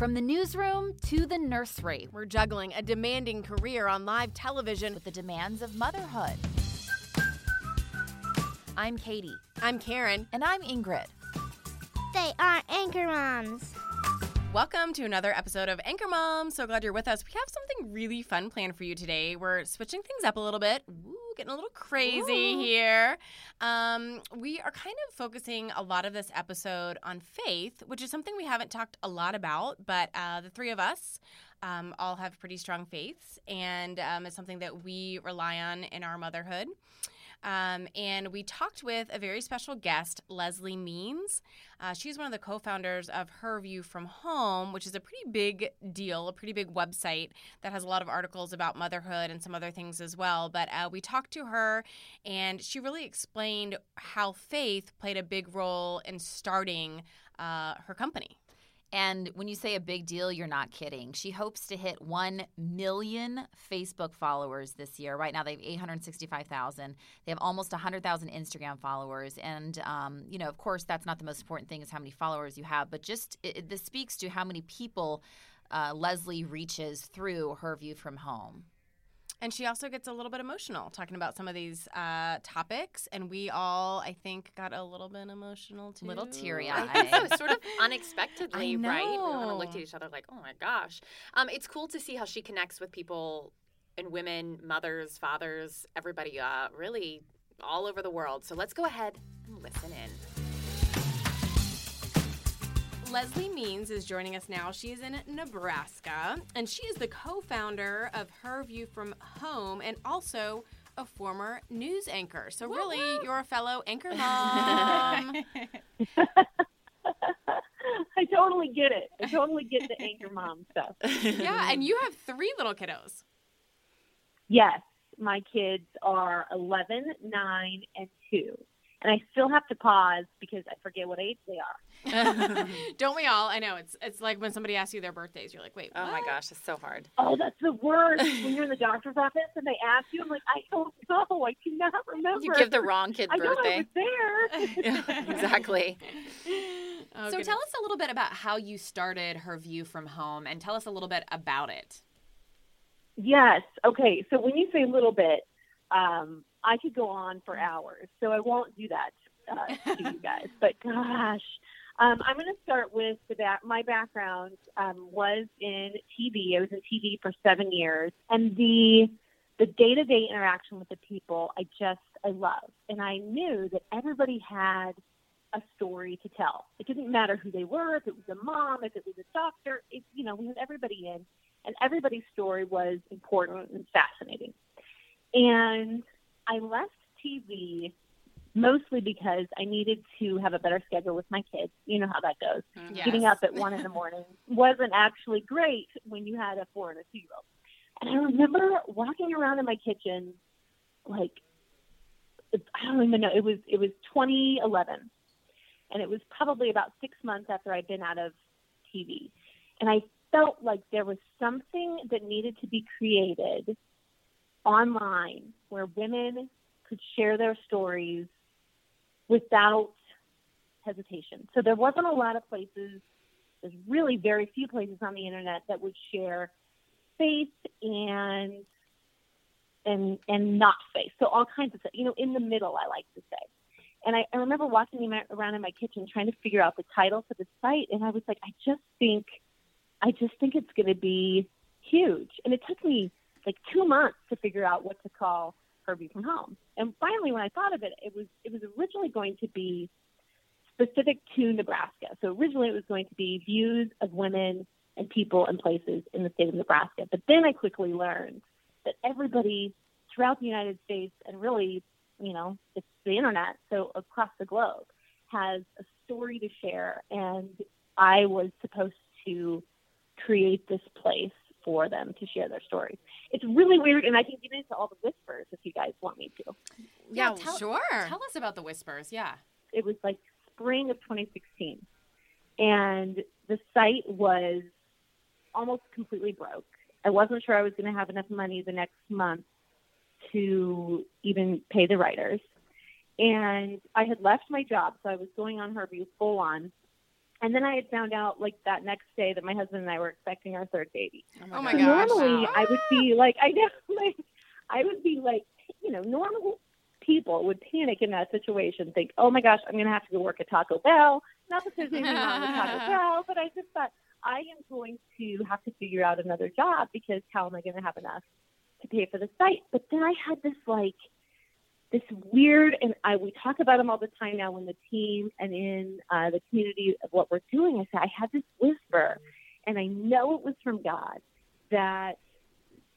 From the newsroom to the nursery, we're juggling a demanding career on live television with the demands of motherhood. I'm Katie. I'm Karen. And I'm Ingrid. They are Anchor Moms. Welcome to another episode of Anchor Mom. So glad you're with us. We have something really fun planned for you today. We're switching things up a little bit. Ooh, getting a little crazy Ooh. here. Um, we are kind of focusing a lot of this episode on faith, which is something we haven't talked a lot about, but uh, the three of us um, all have pretty strong faiths, and um, it's something that we rely on in our motherhood. Um, and we talked with a very special guest, Leslie Means. Uh, she's one of the co founders of Her View from Home, which is a pretty big deal, a pretty big website that has a lot of articles about motherhood and some other things as well. But uh, we talked to her, and she really explained how faith played a big role in starting uh, her company. And when you say a big deal, you're not kidding. She hopes to hit 1 million Facebook followers this year. Right now, they have 865,000. They have almost 100,000 Instagram followers. And, um, you know, of course, that's not the most important thing is how many followers you have, but just it, this speaks to how many people uh, Leslie reaches through her view from home. And she also gets a little bit emotional talking about some of these uh, topics. And we all, I think, got a little bit emotional too. A little teary eyed. so, sort of unexpectedly, right? We kind of looked at each other like, oh my gosh. Um, it's cool to see how she connects with people and women, mothers, fathers, everybody, uh, really all over the world. So let's go ahead and listen in. Leslie Means is joining us now. She is in Nebraska, and she is the co founder of Her View from Home and also a former news anchor. So, really, you're a fellow anchor mom. I totally get it. I totally get the anchor mom stuff. yeah, and you have three little kiddos. Yes, my kids are 11, 9, and 2 and I still have to pause because I forget what age they are. Don't we all? I know it's it's like when somebody asks you their birthdays, you're like, wait, what? oh my gosh, it's so hard. Oh, that's the worst. when you're in the doctor's office and they ask you, I'm like, I don't know, I cannot remember. You give the wrong kid birthday. I birthday. I was there. exactly. Oh, so goodness. tell us a little bit about how you started her view from home, and tell us a little bit about it. Yes. Okay. So when you say a little bit, um, I could go on for hours, so I won't do that uh, to you guys. But gosh, um, I'm going to start with the back. My background um, was in TV. I was in TV for seven years, and the the day to day interaction with the people, I just I love, and I knew that everybody had a story to tell. It didn't matter who they were, if it was a mom, if it was a doctor. It, you know, we had everybody in, and everybody's story was important and fascinating. And I left TV mostly because I needed to have a better schedule with my kids. You know how that goes. Mm, yes. Getting up at one in the morning wasn't actually great when you had a four and a two year old. And I remember walking around in my kitchen, like I don't even know. It was it was 2011, and it was probably about six months after I'd been out of TV, and I felt like there was something that needed to be created online where women could share their stories without hesitation. So there wasn't a lot of places, there's really very few places on the internet that would share faith and and and not faith. So all kinds of stuff, you know, in the middle, I like to say. And I, I remember walking around in my kitchen trying to figure out the title for the site, and I was like, I just think, I just think it's going to be huge. And it took me like two months to figure out what to call Her View from Home. And finally, when I thought of it, it was it was originally going to be specific to Nebraska. So originally, it was going to be views of women and people and places in the state of Nebraska. But then I quickly learned that everybody throughout the United States and really, you know, it's the internet, so across the globe, has a story to share. And I was supposed to create this place for them to share their stories. It's really weird, and I can get into all the whispers if you guys want me to. Yeah, tell- sure. Tell us about the whispers. Yeah. It was like spring of 2016, and the site was almost completely broke. I wasn't sure I was going to have enough money the next month to even pay the writers. And I had left my job, so I was going on Her View full on. And then I had found out like that next day that my husband and I were expecting our third baby. Oh my oh So gosh. normally Wow. I would be like I know like I would be like you know normal people would panic in that situation think oh my gosh I'm gonna have to go work at Taco Bell not that there's anything wrong with Taco Bell but I just thought I am going to have to figure out another job because how am I going to have enough to pay for the site but then I had this like this weird and I we talk about them all the time now in the team and in uh, the community of what we're doing I said I had this whisper and I know it was from God that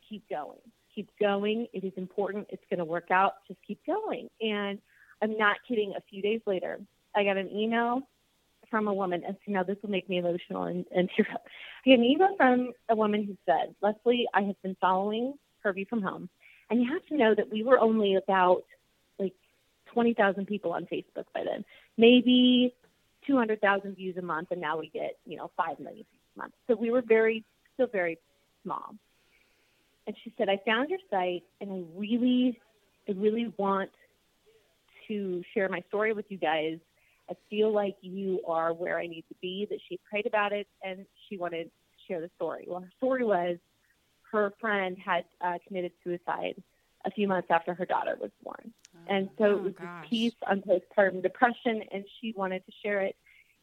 keep going, keep going. It is important. It's going to work out. Just keep going. And I'm not kidding. A few days later, I got an email from a woman, and so now this will make me emotional and, and tear up. I got an email from a woman who said, Leslie, I have been following Her View from home, and you have to know that we were only about 20,000 people on Facebook by then, maybe 200,000 views a month, and now we get, you know, 5 million a month. So we were very, still very small. And she said, I found your site and I really, I really want to share my story with you guys. I feel like you are where I need to be, that she prayed about it and she wanted to share the story. Well, her story was her friend had uh, committed suicide a few months after her daughter was born. And so Oh, it was gosh. this piece on postpartum depression, and she wanted to share it.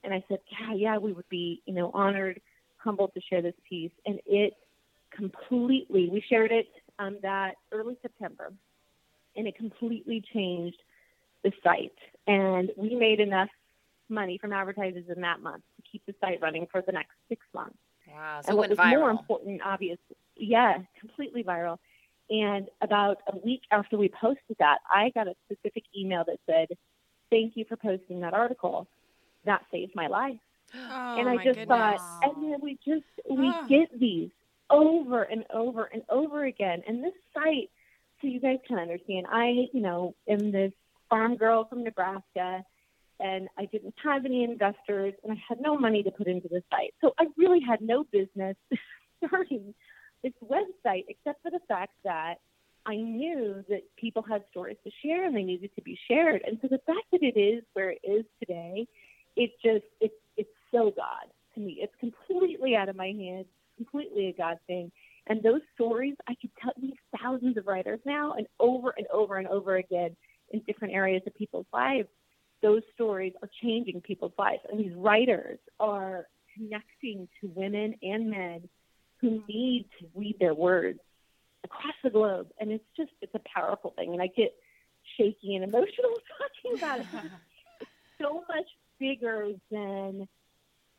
And I said, yeah, yeah, we would be, you know, honored, humbled to share this piece. And it completely, we shared it um, that early September, and it completely changed the site. And we made enough money from advertisers in that month to keep the site running for the next six months Wow. So and it what went was more viral. important, obviously, yeah, completely viral. And about a week after we posted that, I got a specific email that said, "Thank you for posting that article. That saved my life." Oh, and I just goodness. thought, and then we just we Ah. get these over and over and over again. And this site, so you guys can understand, I you know am this farm girl from Nebraska, and I didn't have any investors, and I had no money to put into the site, so I really had no business starting this website except for the fact that I knew that people had stories to share and they needed to be shared. And so the fact that it is where it is today, it just it's it's so God to me. It's completely out of my hands, completely a God thing. And those stories, I could tell these thousands of writers now, and over and over and over again in different areas of people's lives. Those stories are changing people's lives, and these writers are connecting to women and men who need to read their words across the globe. And it's just it's a powerful thing. And I get shaky and emotional talking about it. It's so much bigger than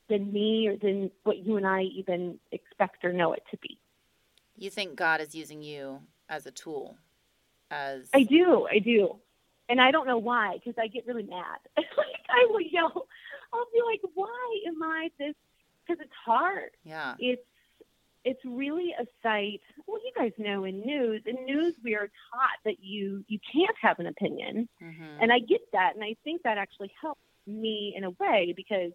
than me or than what you and I even expect or know it to be. You think God is using you as a tool, as I do, I do. And I don't know why, because I get really mad. like I will yell. I'll be like, "Why am I this?" Because it's hard. yeah. it's it's really a site well you guys know in news in news we are taught that you you can't have an opinion. Hmm and i get that and i think that actually helps me in a way because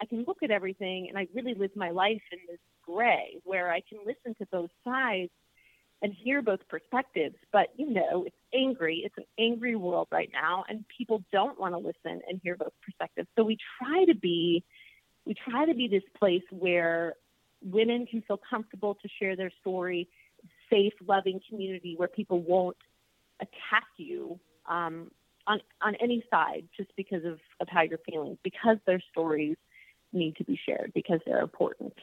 i can look at everything and i really live my life in this gray where i can listen to both sides and hear both perspectives. But you know it's angry. It's an angry world right now and people don't want to listen and hear both perspectives. So we try to be we try to be this place where women can feel comfortable to share their story, safe, loving community where people won't attack you um, on on any side just because of, of how you're feeling, because their stories need to be shared, because they're important.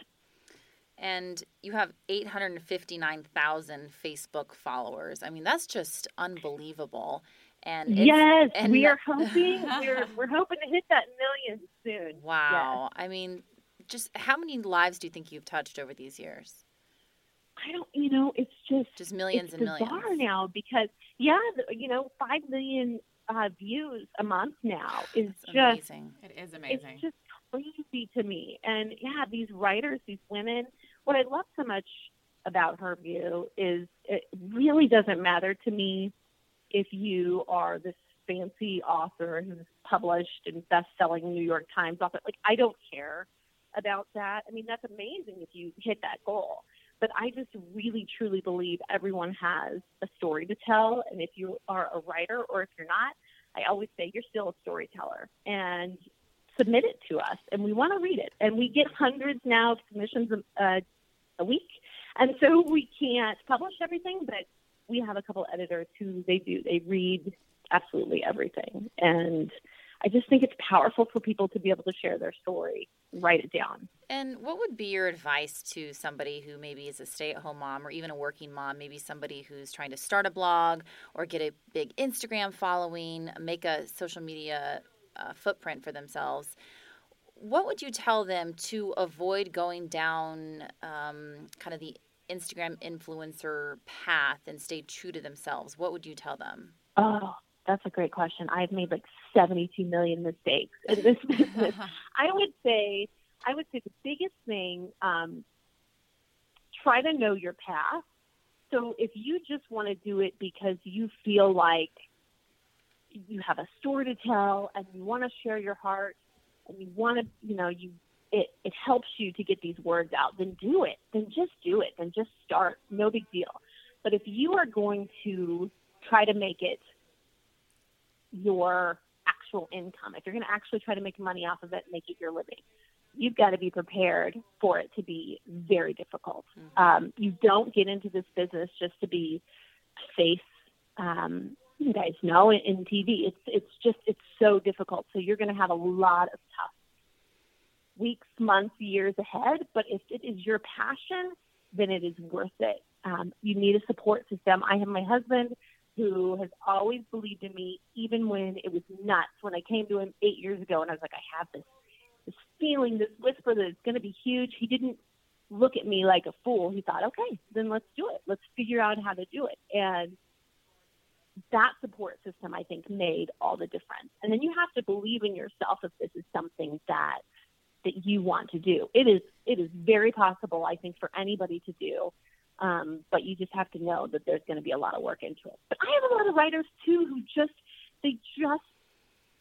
And you have 859,000 Facebook followers. I mean, that's just unbelievable. And it's, yes, and we are hoping we're we're hoping to hit that million soon. Wow. I mean, just how many lives do you think you've touched over these years? I don't, you know, it's just Just millions it's and bizarre millions. now because yeah, you know, five million uh, views a month now is That's just amazing. It is amazing. It's just crazy. to me. And yeah, these writers, these women, what I love so much about her view is it really doesn't matter to me if you are this fancy author who's published and best-selling New York Times author. Like I don't care about that. I mean, that's amazing if you hit that goal. But I just really truly believe everyone has a story to tell. And if you are a writer or if you're not, I always say you're still a storyteller and submit it to us. And we want to read it. And we get hundreds now of submissions uh, a week. And so we can't publish everything, but we have a couple editors who they do. They read absolutely everything. And I just think it's powerful for people to be able to share their story, write it down. And what would be your advice to somebody who maybe is a stay at home mom or even a working mom, maybe somebody who's trying to start a blog or get a big Instagram following, make a social media uh, footprint for themselves? What would you tell them to avoid going down um, kind of the Instagram influencer path and stay true to themselves? What would you tell them? Oh, that's a great question. I've made like 72 million mistakes in this business. I would say, I would say the biggest thing, um, try to know your path. So if you just want to do it because you feel like you have a story to tell and you want to share your heart and you want to, you know, you it, it helps you to get these words out, then do it. Then just do it. Then just start. No big deal. But if you are going to try to make it your actual income, if you're going to actually try to make money off of it, and make it your living, you've got to be prepared for it to be very difficult. Mm-hmm. Um, you don't get into this business just to be face. Um, you guys know in, in TV, it's it's just it's so difficult. So you're going to have a lot of tough weeks, months, years ahead. But if it is your passion, then it is worth it. Um, you need a support system. I have my husband who has always believed in me, even when it was nuts. When I came to him eight years ago, and I was like, I have this this feeling, this whisper that it's going to be huge. He didn't look at me like a fool. He thought, okay, then let's do it. Let's figure out how to do it. And that support system, I think, made all the difference. And then you have to believe in yourself if this is something that that you want to do. It is it is very possible, I think, for anybody to do. Um, but you just have to know that there's going to be a lot of work into it. But I have a lot of writers too who just they just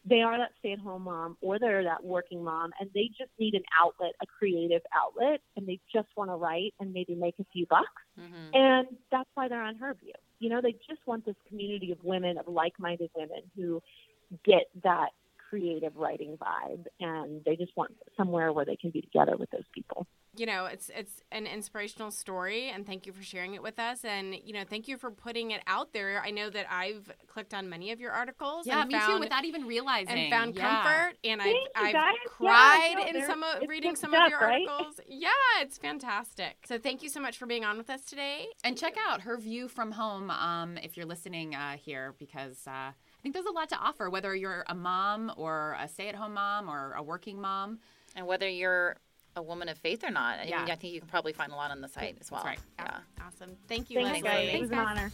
they are that stay-at-home mom or they're that working mom and they just need an outlet a creative outlet and they just want to write and maybe make a few bucks mm-hmm. and that's why they're on her view you know they just want this community of women of like-minded women who get that creative writing vibe and they just want somewhere where they can be together with those people you know it's it's an inspirational story and thank you for sharing it with us. And you know thank you for putting it out there. I know that i've clicked on many of your articles yeah me found, too without even realizing. and found yeah. comfort and Thank i've, I've cried yeah, in some of reading some of your right? articles. Yeah it's fantastic. So thank you so much for being on with us today. And check out her view from home um, if you're listening uh, here because uh, I think there's a lot to offer, whether you're a mom or a stay at home mom or a working mom. And whether you're a woman of faith or not. Yeah. I, mean, I think you can probably find a lot on the site as well. That's right. Yeah. Awesome. Thank you, Thanks, Leslie. Guys. It was an honor.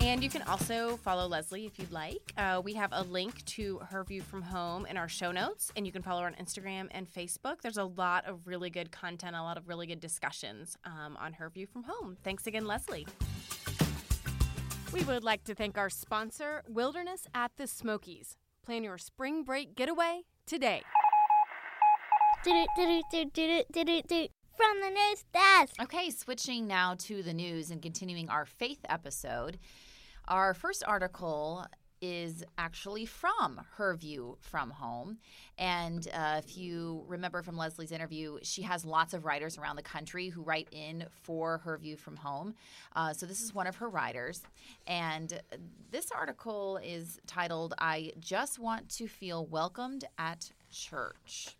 And you can also follow Leslie if you'd like. Uh, we have a link to her view from home in our show notes, and you can follow her on Instagram and Facebook. There's a lot of really good content, a lot of really good discussions um, on her view from home. Thanks again, Leslie. We would like to thank our sponsor, Wilderness at the Smokies. Plan your spring break getaway today. From the news desk. Okay, switching now to the news and continuing our faith episode. Our first article is actually from her view from home. And uh, if you remember from Leslie's interview, she has lots of writers around the country who write in for her view from home. Uh, so this is one of her writers. And this article is titled, I Just Want to Feel Welcomed at Church.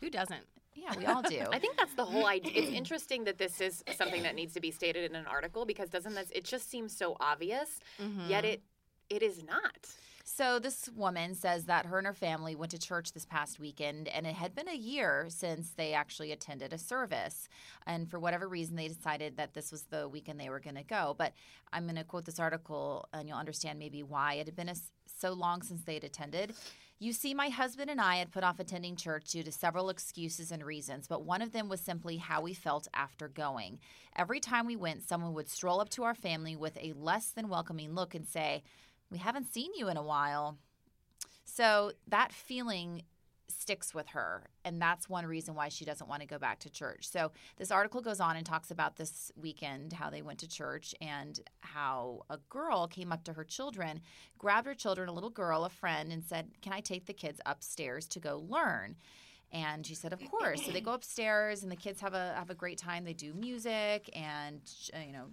Who doesn't? Yeah, we all do. I think that's the whole idea. It's interesting that this is something that needs to be stated in an article because doesn't this? It just seems so obvious, mm-hmm. yet it it is not. So, this woman says that her and her family went to church this past weekend, and it had been a year since they actually attended a service. And for whatever reason, they decided that this was the weekend they were going to go. But I'm going to quote this article, and you'll understand maybe why it had been a, so long since they had attended. You see, my husband and I had put off attending church due to several excuses and reasons, but one of them was simply how we felt after going. Every time we went, someone would stroll up to our family with a less than welcoming look and say, We haven't seen you in a while. So that feeling sticks with her and that's one reason why she doesn't want to go back to church so this article goes on and talks about this weekend how they went to church and how a girl came up to her children grabbed her children a little girl a friend and said can i take the kids upstairs to go learn and she said, "Of course." So they go upstairs, and the kids have a have a great time. They do music and you know,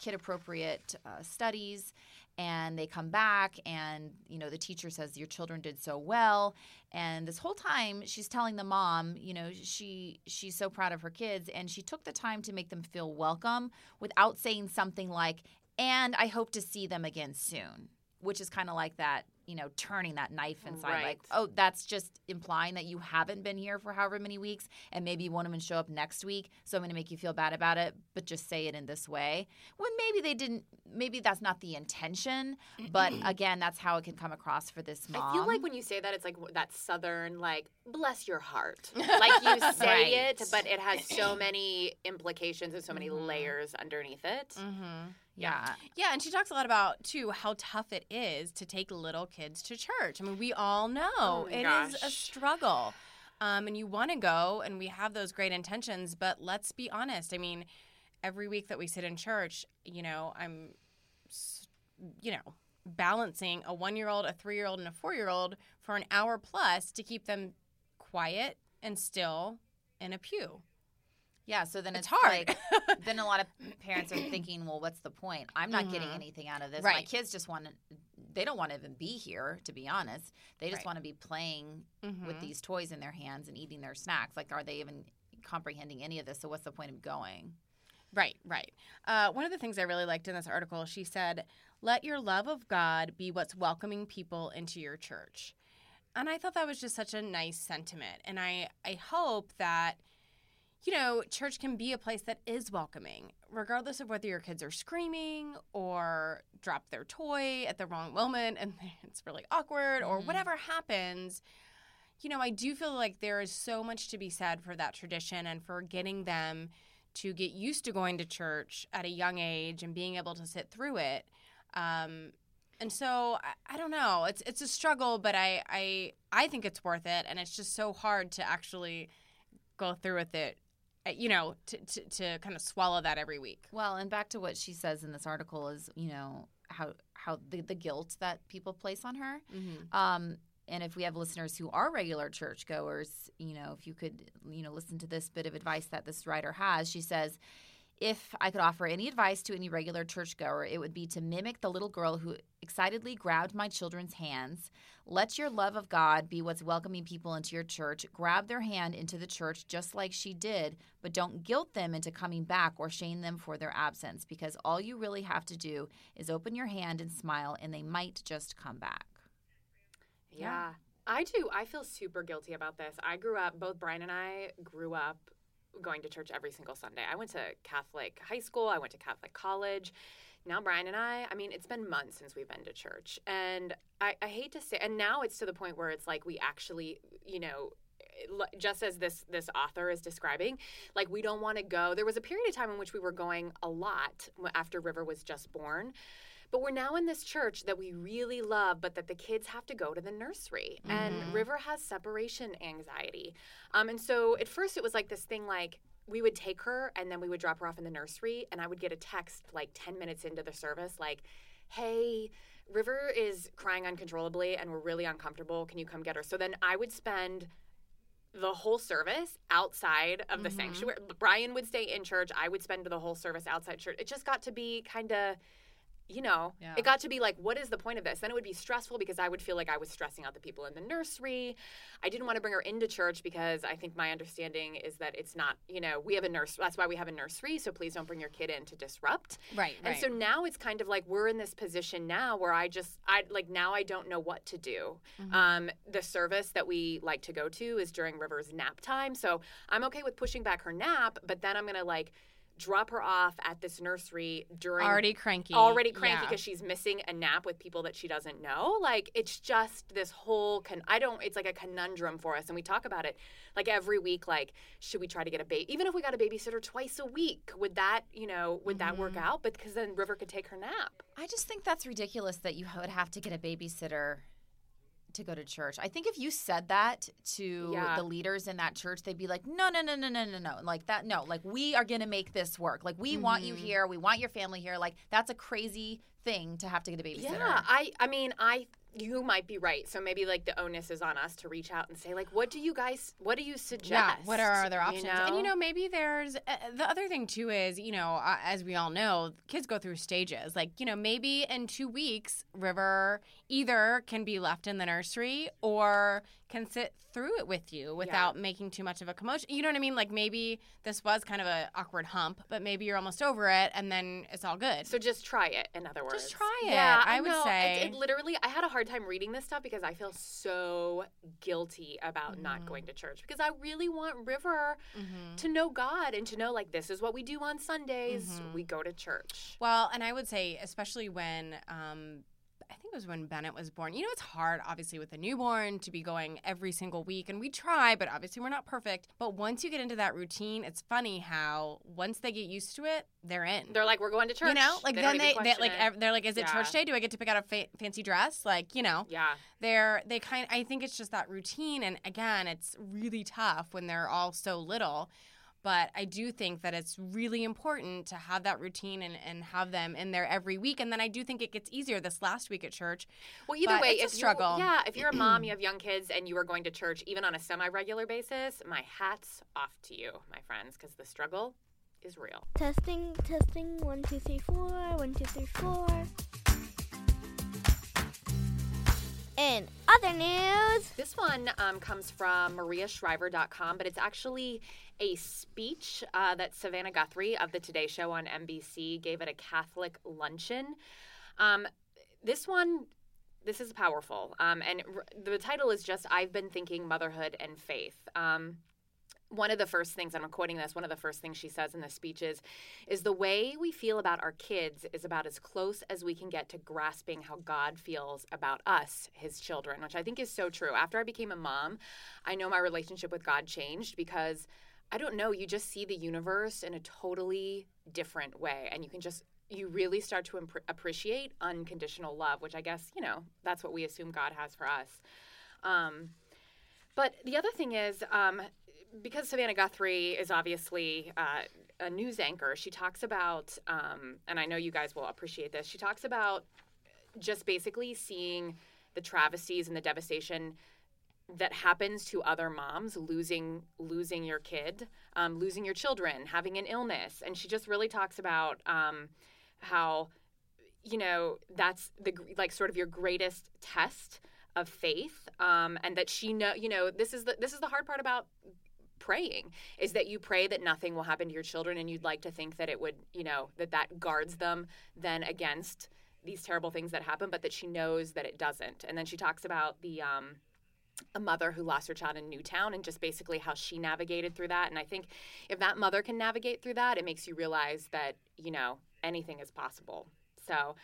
kid appropriate uh, studies and they come back and you know the teacher says your children did so well. And this whole time she's telling the mom you know she she's so proud of her kids and she took the time to make them feel welcome without saying something like and i hope to see them again soon which is kind of like that you know, turning that knife mm, inside. Right. Like, oh, that's just implying that you haven't been here for however many weeks, and maybe you won't even show up next week. So I'm going to make you feel bad about it, but just say it in this way. When maybe they didn't, maybe that's not the intention, but again, that's how it can come across for this mom. I feel like when you say that, it's like that southern, like, bless your heart. Like you say Right. it, but it has so many implications and so many layers underneath it. Mm-hmm. yeah. Yeah, and she talks a lot about too how tough it is to take little kids to church. I mean, we all know Oh it is a struggle. Um, and you want to go, and we have those great intentions, but let's be honest. I mean, every week that we sit in church, you know, I'm, you know, balancing a one year old, a three year old, and a four year old for an hour plus to keep them quiet and still in a pew. Yeah, so then It's it's, hard. Like, then a lot of parents are thinking, well, what's the point? I'm not getting Mhm. anything out of this. My kids just want to, they don't want to even be here, to be honest. They just Right. want to be playing with Mhm. these toys in their hands and eating their snacks. Like, are they even comprehending any of this? So, what's the point of going? Right, right. Uh, one of the things I really liked in this article, she said, let your love of God be what's welcoming people into your church. And I thought that was just such a nice sentiment. And I, I hope that, you know, church can be a place that is welcoming, regardless of whether your kids are screaming or drop their toy at the wrong moment and it's really awkward or Mhm. whatever happens. You know, I do feel like there is so much to be said for that tradition and for getting them to get used to going to church at a young age and being able to sit through it. Um, and so I, I don't know. It's it's a struggle, but I, I I think it's worth it, and it's just so hard to actually go through with it. uh, You know, to, to, to kind of swallow that every week. Well, and back to what she says in this article is, you know, how, how the, the guilt that people place on her. Mm-hmm. Um, and if we have listeners who are regular churchgoers, you know, if you could, you know, listen to this bit of advice that this writer has, she says, if I could offer any advice to any regular churchgoer, it would be to mimic the little girl who excitedly grabbed my children's hands. Let your love of God be what's welcoming people into your church. Grab their hand into the church just like she did, but don't guilt them into coming back or shame them for their absence because all you really have to do is open your hand and smile, and they might just come back. Yeah. I do. I feel super guilty about this. I grew up, both Brian and I grew up going to church every single Sunday. I went to Catholic high school, I went to Catholic college. Now, Brian and I, I mean, it's been months since we've been to church. And I, I hate to say, and now it's to the point where it's like we actually, you know, just as this this author is describing like we don't want to go there was a period of time in which we were going a lot after river was just born but we're now in this church that we really love, but that the kids have to go to the nursery. And River has separation anxiety. Um, and so at first it was like this thing like, we would take her and then we would drop her off in the nursery, and I would get a text like 10 minutes into the service, like, hey, River is crying uncontrollably and we're really uncomfortable. Can you come get her? So then I would spend the whole service outside of the sanctuary. Brian would stay in church. I would spend the whole service outside church. It just got to be kind of, you know, Yeah. it got to be like, what is the point of this? Then it would be stressful because I would feel like I was stressing out the people in the nursery. I didn't want to bring her into church because I think my understanding is that it's not, you know, we have a nurse. That's why we have a nursery. So please don't bring your kid in to disrupt. Right, And right. so now it's kind of like we're in this position now where I just I like now I don't know what to do. Mm-hmm. Um, the service that we like to go to is during River's nap time, so I'm okay with pushing back her nap, but then I'm gonna like drop her off at this nursery during Already cranky. already cranky Yeah. because she's missing a nap with people that she doesn't know. Like it's just this whole con- I don't it's like a conundrum for us and we talk about it like every week like should we try to get a baby even if we got a babysitter twice a week would that, you know, would that work Mm-hmm. out but because then River could take her nap. I just think that's ridiculous that you would have to get a babysitter to go to church. I think if you said that to Yeah. the leaders in that church, they'd be like, no, no, no, no, no, no, no. Like that, no. Like we are going to make this work. Like we want you here. We want your family here. Like that's a crazy thing to have to get a babysitter. Yeah, I I mean, I you might be right. So maybe like the onus is on us to reach out and say like what do you guys what do you suggest? Yeah, what are our other options? You And you know, maybe there's uh, the other thing too is, you know, uh, as we all know, kids go through stages. Like, you know, maybe in two weeks, River either can be left in the nursery or can sit through it with you without making too much of a commotion. You know what I mean? Like maybe this was kind of an awkward hump, but maybe you're almost over it and then it's all good. So just try it. In other words, Just try it, Yeah, I would know. Say. it, literally. I had a hard time reading this stuff because I feel so guilty about not going to church because I really want River Mm-hmm. to know God and to know like this is what we do on Sundays. Mm-hmm. We go to church. Well, and I would say, especially when um, I think it was when Bennett was born. You know, it's hard, obviously, with a newborn to be going every single week, and we try, but obviously, we're not perfect. But once you get into that routine, it's funny how once they get used to it, they're in. They're like, we're going to church. you know, like don't then they, they like it. they're like, is it Yeah. church day? Do I get to pick out a fa- fancy dress? Like, you know, yeah. they're they kind. I think it's just that routine, and again, it's really tough when they're all so little. But I do think that it's really important to have that routine and, and have them in there every week. And then I do think it gets easier this last week at church. Well, either But way, it's a if you- struggle. yeah, if you're a mom, you have young kids, and you are going to church even on a semi-regular basis, my hats off to you, my friends, because the struggle is real. Testing, testing. One, two, three, four. One, two, three, four. In other news, This one um, comes from mariashriver.com, but it's actually a speech uh, that Savannah Guthrie of the Today Show on NBC gave at a Catholic luncheon. Um, this one, this is powerful. Um, and r- the title is just I've Been Thinking Motherhood and Faith. Um, one of the first things and I'm quoting this, one of the first things she says in the speech is, is the way we feel about our kids is about as close as we can get to grasping how God feels about us, his children, which I think is so true. After I became a mom, I know my relationship with God changed because I don't know, you just see the universe in a totally different way and you can just you really start to imp- appreciate unconditional love, which I guess, you know, that's what we assume God has for us. Um, but the other thing is, um, because Savannah Guthrie is obviously uh, a news anchor, she talks about, um, and I know you guys will appreciate this, she talks about just basically seeing the travesties and the devastation that happens to other moms losing losing your kid um, losing your children having an illness. And she just really talks about um, how you know that's the like sort of your greatest test of faith um, and that she know you know this is the this is the hard part about praying is that you pray that nothing will happen to your children and you'd like to think that it would you know that that guards them then against these terrible things that happen but that she knows that it doesn't and then she talks about the um, a mother who lost her child in Newtown and just basically how she navigated through that. And I think if that mother can navigate through that, it makes you realize that, you know, anything is possible. So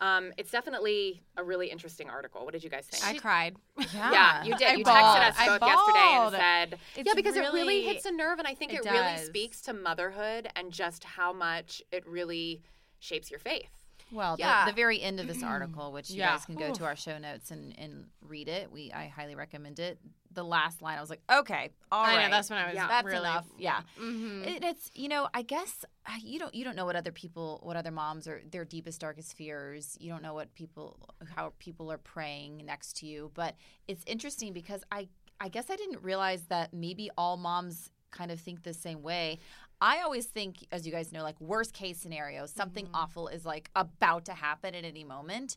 um, it's definitely a really interesting article. What did you guys think? I cried. yeah, you did. I you bawled. texted us I both yesterday and said, It's yeah, because it really really- hits a nerve. And I think it, it really speaks to motherhood and just how much it really shapes your faith. Well, Yeah. the, the very end of this article, which you Yeah. guys can go to our show notes and, and read it. We I highly recommend it. The last line, I was like, okay, all I right, know that's when I was Yeah, that's really enough. Yeah, Mhm. It, it's you know I guess uh, you don't you don't know what other people what other moms are their deepest darkest fears. You don't know what people how people are praying next to you. But it's interesting because I I guess I didn't realize that maybe all moms kind of think the same way. I always think, as you guys know, like worst case scenario, something awful is like about to happen at any moment.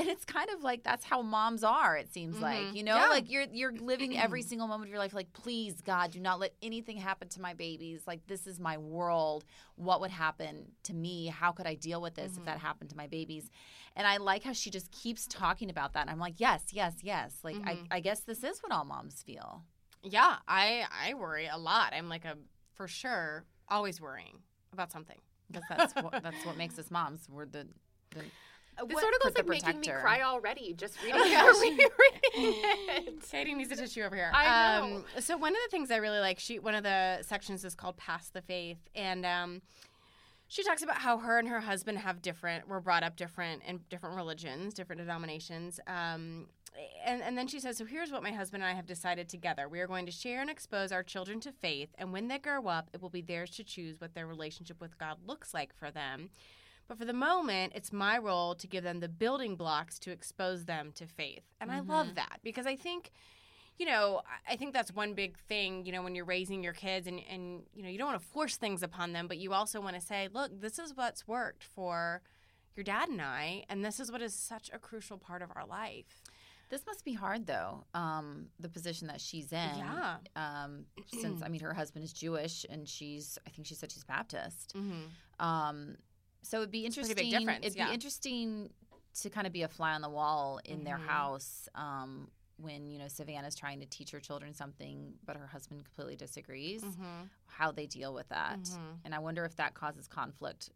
And it's kind of like that's how moms are, it seems mm-hmm. like. You know, Yeah. like you're you're living every single moment of your life like, please, God, do not let anything happen to my babies. Like this is my world. What would happen to me? How could I deal with this if mm-hmm. that happened to my babies? And I like how she just keeps talking about that. And I'm like, yes, yes, yes. Like I, mm-hmm. I guess this is what all moms feel. Yeah, I I worry a lot. I'm like a for sure always worrying. about something. Because that's what, that's what makes us moms. We're the, the This What- article's put the like making me cry already just reading it. rereading it. Katie needs a tissue over here. I know. Um, so one of the things I really like, she one of the sections is called "Past the Faith," and um, she talks about how her and her husband have different, were brought up different in different religions, different denominations. Um, and, and then she says, So here's what my husband and I have decided together. We are going to share and expose our children to faith, and when they grow up, it will be theirs to choose what their relationship with God looks like for them. But for the moment, it's my role to give them the building blocks to expose them to faith. And I love that because I think you know, I- I think that's one big thing, you know, when you're raising your kids and, and you know, you don't want to force things upon them, but you also want to say, look, this is what's worked for your dad and I, and this is what is such a crucial part of our life. This must be hard though. Um, the position that she's in. Yeah. Um, since I mean, her husband is Jewish, and she's I think she said she's Baptist. Mm-hmm. Um, so it'd be a pretty interesting. big difference, It'd yeah. be interesting to kind of be a fly on the wall in their Mhm. house um, when you know Savannah's trying to teach her children something, but her husband completely disagrees. Mm-hmm. How they deal with that, Mhm. and I wonder if that causes conflict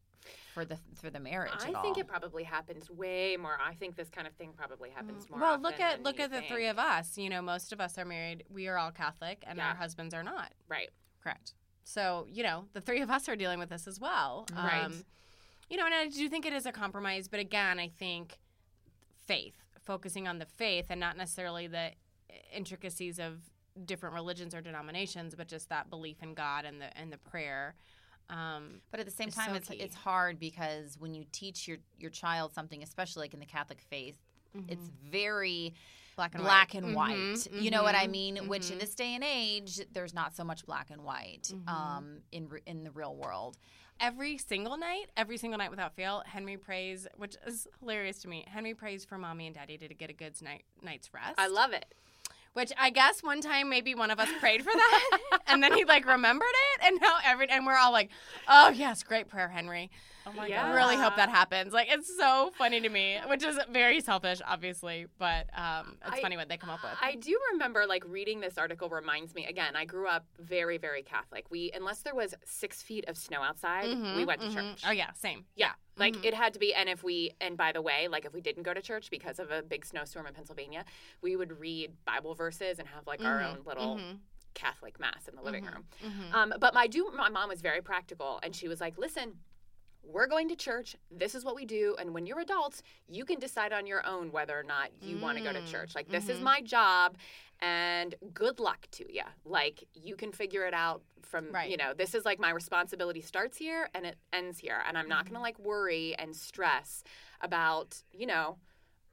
for the for the marriage. I at think all. it probably happens way more. I think this kind of thing probably happens more. Mm. Well, look often at than look you at the think. three of us. You know, most of us are married. We are all Catholic, and Yeah. our husbands are not. Right. correct. So, you know, the three of us are dealing with this as well. Right. Um, you know, and I do think it is a compromise, but again, I think faith, focusing on the faith and not necessarily the intricacies of different religions or denominations, but just that belief in God and the and the prayer. Um, But at the same time, so it's it's hard because when you teach your your child something, especially like in the Catholic faith, it's very black and black white. and white. Mhm, You know what I mhm, mean? Which in mhm. this day and age, there's not so much black and white um, in re- in the real world. Every single night, every single night without fail, Henry prays, which is hilarious to me. Henry prays for mommy and daddy to get a good night night's rest. I love it. Which I guess one time maybe one of us prayed for that, and then he like remembered it, and now every and we're all like, "Oh yes, great prayer, Henry." Oh my Yeah. I really hope that happens. Like it's so funny to me, which is very selfish, obviously, but um, it's I- funny what they come up with. I do remember like reading this article reminds me again. I grew up very very Catholic. We unless there was six feet of snow outside, we Mhm, went to mhm. church. Oh yeah, same. Yeah, like Mhm. it had to be. And if we, and by the way, like if we didn't go to church because of a big snowstorm in Pennsylvania, we would read Bible verses and have like our Mhm, own little mhm, Catholic mass in the living Mhm, room. Um, but my do my mom was very practical, and she was like, "Listen, we're going to church. This is what we do, and when you're adults, you can decide on your own whether or not you want to go to Mm, church. Like this is mhm. my job, and good luck to you. Like you can figure it out from Right. you know. This is like my responsibility starts here and it ends here, and I'm not Mm-hmm. going to like worry and stress about you know."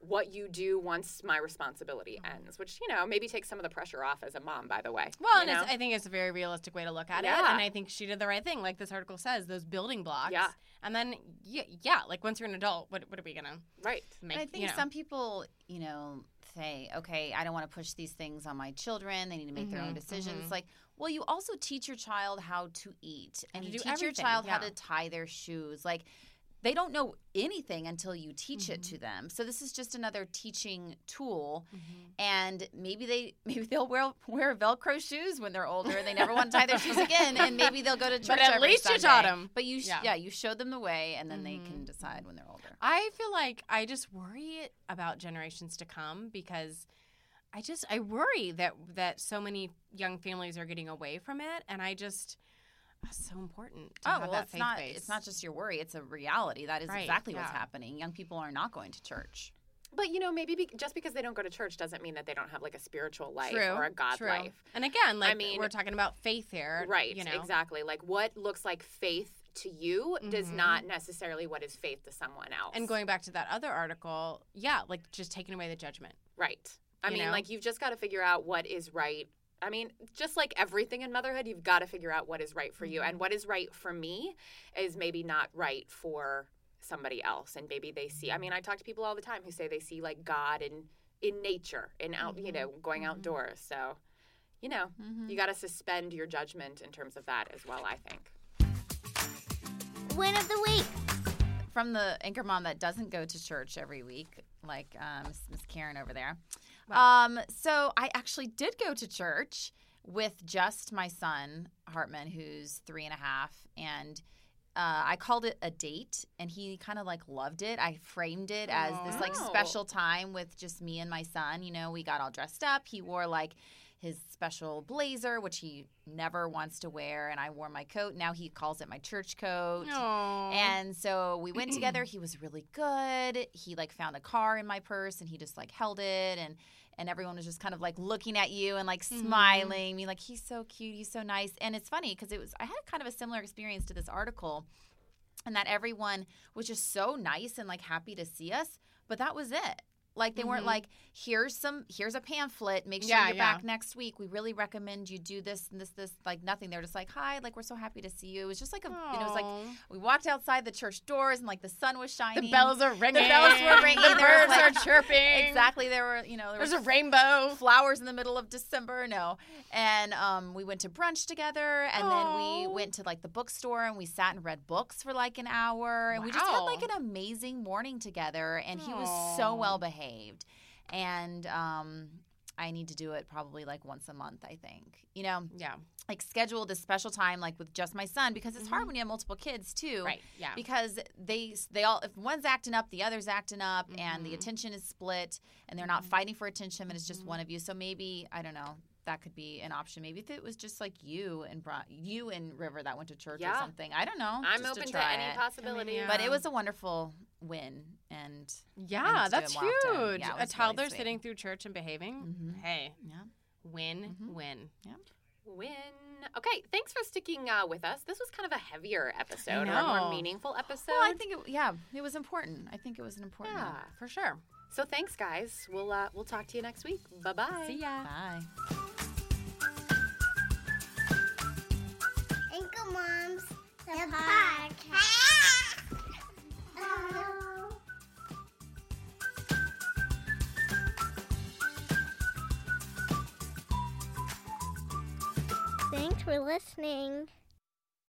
What you do once my responsibility ends, which you know maybe takes some of the pressure off as a mom. By the way, Well, you and it's. I think it's a very realistic way to look at it, Yeah. and I think she did the right thing. Like this article says, those building blocks. Yeah. And then, yeah, yeah like once you're an adult, what, what are we gonna right. make? And I think you know? some people, you know, say, okay, I don't want to push these things on my children. They need to make their own Mhm, decisions. mhm. Like, well, you also teach your child how to eat and to you do teach your everything, child how to tie their shoes. Like, they don't know anything until you teach it Mm-hmm. to them. So this is just another teaching tool. Mm-hmm. And maybe they maybe they'll wear wear Velcro shoes when they're older. and They never want to tie their shoes again, and maybe they'll go to church. But at least you taught them. But you sh- Yeah. yeah. you showed them the way, and then they Mhm. can decide when they're older. I feel like I just worry about generations to come because I just I worry that that so many young families are getting away from it, and I just it's so important. To Oh have well, that it's not. base. It's not just your worry; it's a reality. That is Right, exactly what's happening. Young people are not going to church. But you know, maybe be, just because they don't go to church doesn't mean that they don't have like a spiritual life true or a God true. life. And again, like I mean- we're talking about faith here, Right, You know, exactly. Like what looks like faith to you does Mhm. not necessarily what is faith to someone else. And going back to that other article, yeah, like just taking away the judgment. right. I mean, know? like you've just got to figure out what is right. I mean, just like everything in motherhood, you've got to figure out what is right for you. Mm-hmm. And what is right for me is maybe not right for somebody else. And maybe they see, I mean, I talk to people all the time who say they see like God in in nature and out, you Mm-hmm. know, going outdoors. So, you know, you got to suspend your judgment in terms of that as well, I think. Win of the week. From the anchor mom that doesn't go to church every week, like um, Miss Karen over there. Um, so I actually did go to church with just my son Hartman, who's three and a half, and uh, I called it a date, and he kind of like loved it. I framed it as this like Wow. special time with just me and my son. You know, we got all dressed up. He wore like his special blazer, which he never wants to wear, and I wore my coat. Now he calls it my church coat. Aw. And so we went together. He was really good. He like found a car in my purse and he just like held it and and everyone was just kind of like looking at you and like mm-hmm. smiling, being like he's so cute, he's so nice. And it's funny because it was I had kind of a similar experience to this article and that everyone was just so nice and like happy to see us, but that was it. Like they weren't Mhm. like, here's some, here's a pamphlet. Make sure Yeah, you're yeah. back next week. We really recommend you do this and this, this. Like nothing. They're just like, hi, like we're so happy to see you. It was just like a, you know, it was like we walked outside the church doors and like the sun was shining. the bells are ringing. The bells were ringing. The birds like- are chirping. Exactly. There were, you know, there There's was a rainbow. flowers in the middle of December. No, and um, we went to brunch together, and then we went to like the bookstore and we sat and read books for like an hour, and we just had like an amazing morning together. And he was so well behaved, and um, I need to do it probably like once a month. I think, you know, Yeah. like schedule this special time like with just my son because it's hard when you have multiple kids too Mm-hmm. Right. Yeah. because they they all if one's acting up the other's acting up and the Mhm. attention is split and they're Mm-hmm. not fighting for attention and it's just one of you so maybe i don't know that could be an option maybe if it was just like you and Bri- you and river that went to church or something i don't know I'm just open to, try any it. possibility. yeah. but it was a wonderful win and yeah, to do that's it more often. huge. Yeah, a was really toddler sitting through church and behaving. Mhm. Hey, yeah win, Mhm. win. Win. Okay, thanks for sticking uh, with us. This was kind of a heavier episode, or a more meaningful episode. well i think it, yeah it was important i think it was an important yeah. one. For sure. So thanks, guys. We'll uh, we'll talk to you next week. Bye bye. See ya. bye Anchor Moms, the, podcast. Oh. Thanks for listening.